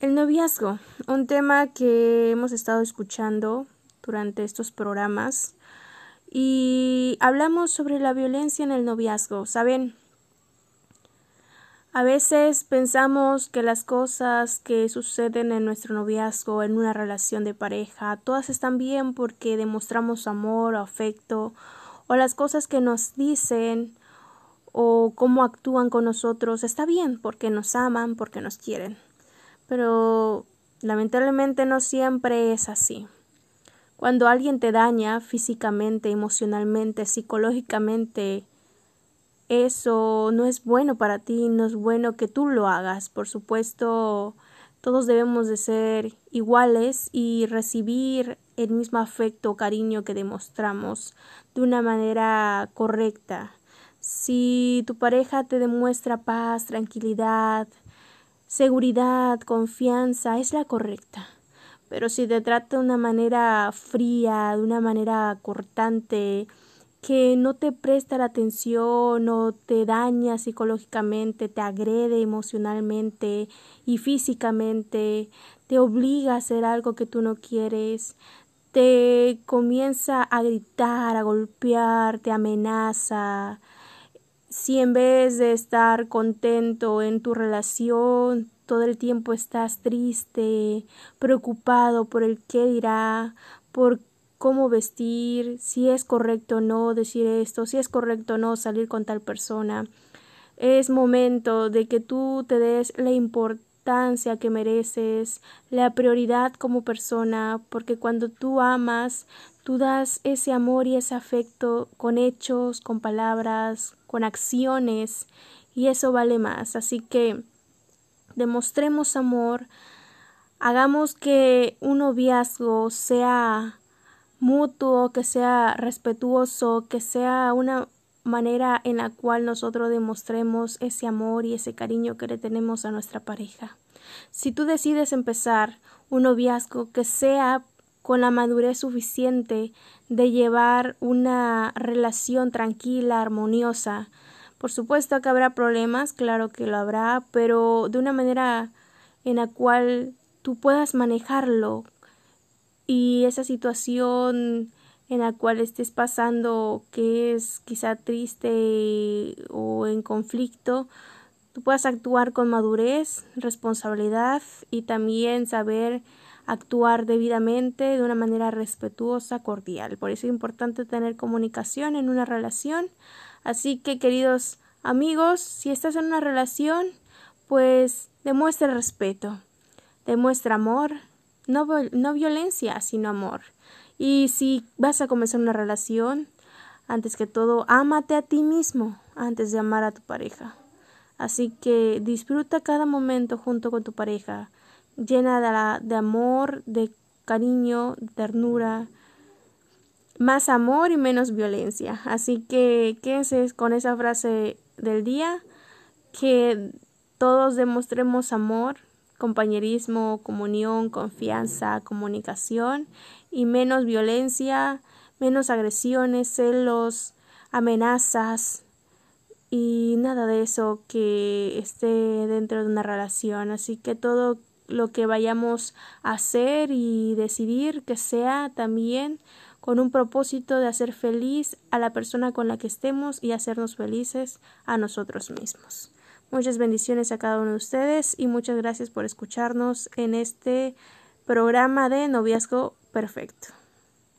El noviazgo, un tema que hemos estado escuchando durante estos programas y hablamos sobre la violencia en el noviazgo. Saben, a veces pensamos que las cosas que suceden en nuestro noviazgo, en una relación de pareja, todas están bien porque demostramos amor o afecto, o las cosas que nos dicen o cómo actúan con nosotros está bien porque nos aman, porque nos quieren. Pero lamentablemente no siempre es así. Cuando alguien te daña físicamente, emocionalmente, psicológicamente, eso no es bueno para ti, no es bueno que tú lo hagas. Por supuesto, todos debemos de ser iguales y recibir el mismo afecto o cariño que demostramos de una manera correcta. Si tu pareja te demuestra paz, tranquilidad, seguridad, confianza, es la correcta. Pero si te trata de una manera fría, de una manera cortante, que no te presta la atención o te daña psicológicamente, te agrede emocionalmente y físicamente, te obliga a hacer algo que tú no quieres, te comienza a gritar, a golpear, te amenaza, si en vez de estar contento en tu relación, todo el tiempo estás triste, preocupado por el qué dirá, por cómo vestir, si es correcto o no decir esto, si es correcto o no salir con tal persona. Es momento de que tú te des la importancia que mereces, la prioridad como persona, porque cuando tú amas, tú das ese amor y ese afecto con hechos, con palabras, con acciones y eso vale más. Así que demostremos amor, hagamos que un noviazgo sea mutuo, que sea respetuoso, que sea una manera en la cual nosotros demostremos ese amor y ese cariño que le tenemos a nuestra pareja. Si tú decides empezar un noviazgo que sea con la madurez suficiente de llevar una relación tranquila, armoniosa. Por supuesto que habrá problemas, claro que lo habrá, pero de una manera en la cual tú puedas manejarlo y esa situación en la cual estés pasando que es quizá triste o en conflicto, tú puedas actuar con madurez, responsabilidad y también saber actuar debidamente de una manera respetuosa, cordial. Por eso es importante tener comunicación en una relación. Así que, queridos amigos, si estás en una relación, pues demuestra respeto, demuestra amor, no, no violencia, sino amor. Y si vas a comenzar una relación, antes que todo, ámate a ti mismo antes de amar a tu pareja. Así que disfruta cada momento junto con tu pareja llena de, amor, de cariño, de ternura, más amor y menos violencia. Así que quédense con esa frase del día, que todos demostremos amor, compañerismo, comunión, confianza, comunicación y menos violencia, menos agresiones, celos, amenazas y nada de eso que esté dentro de una relación. Así que todo lo que vayamos a hacer y decidir que sea también con un propósito de hacer feliz a la persona con la que estemos y hacernos felices a nosotros mismos. Muchas bendiciones a cada uno de ustedes y muchas gracias por escucharnos en este programa de noviazgo perfecto.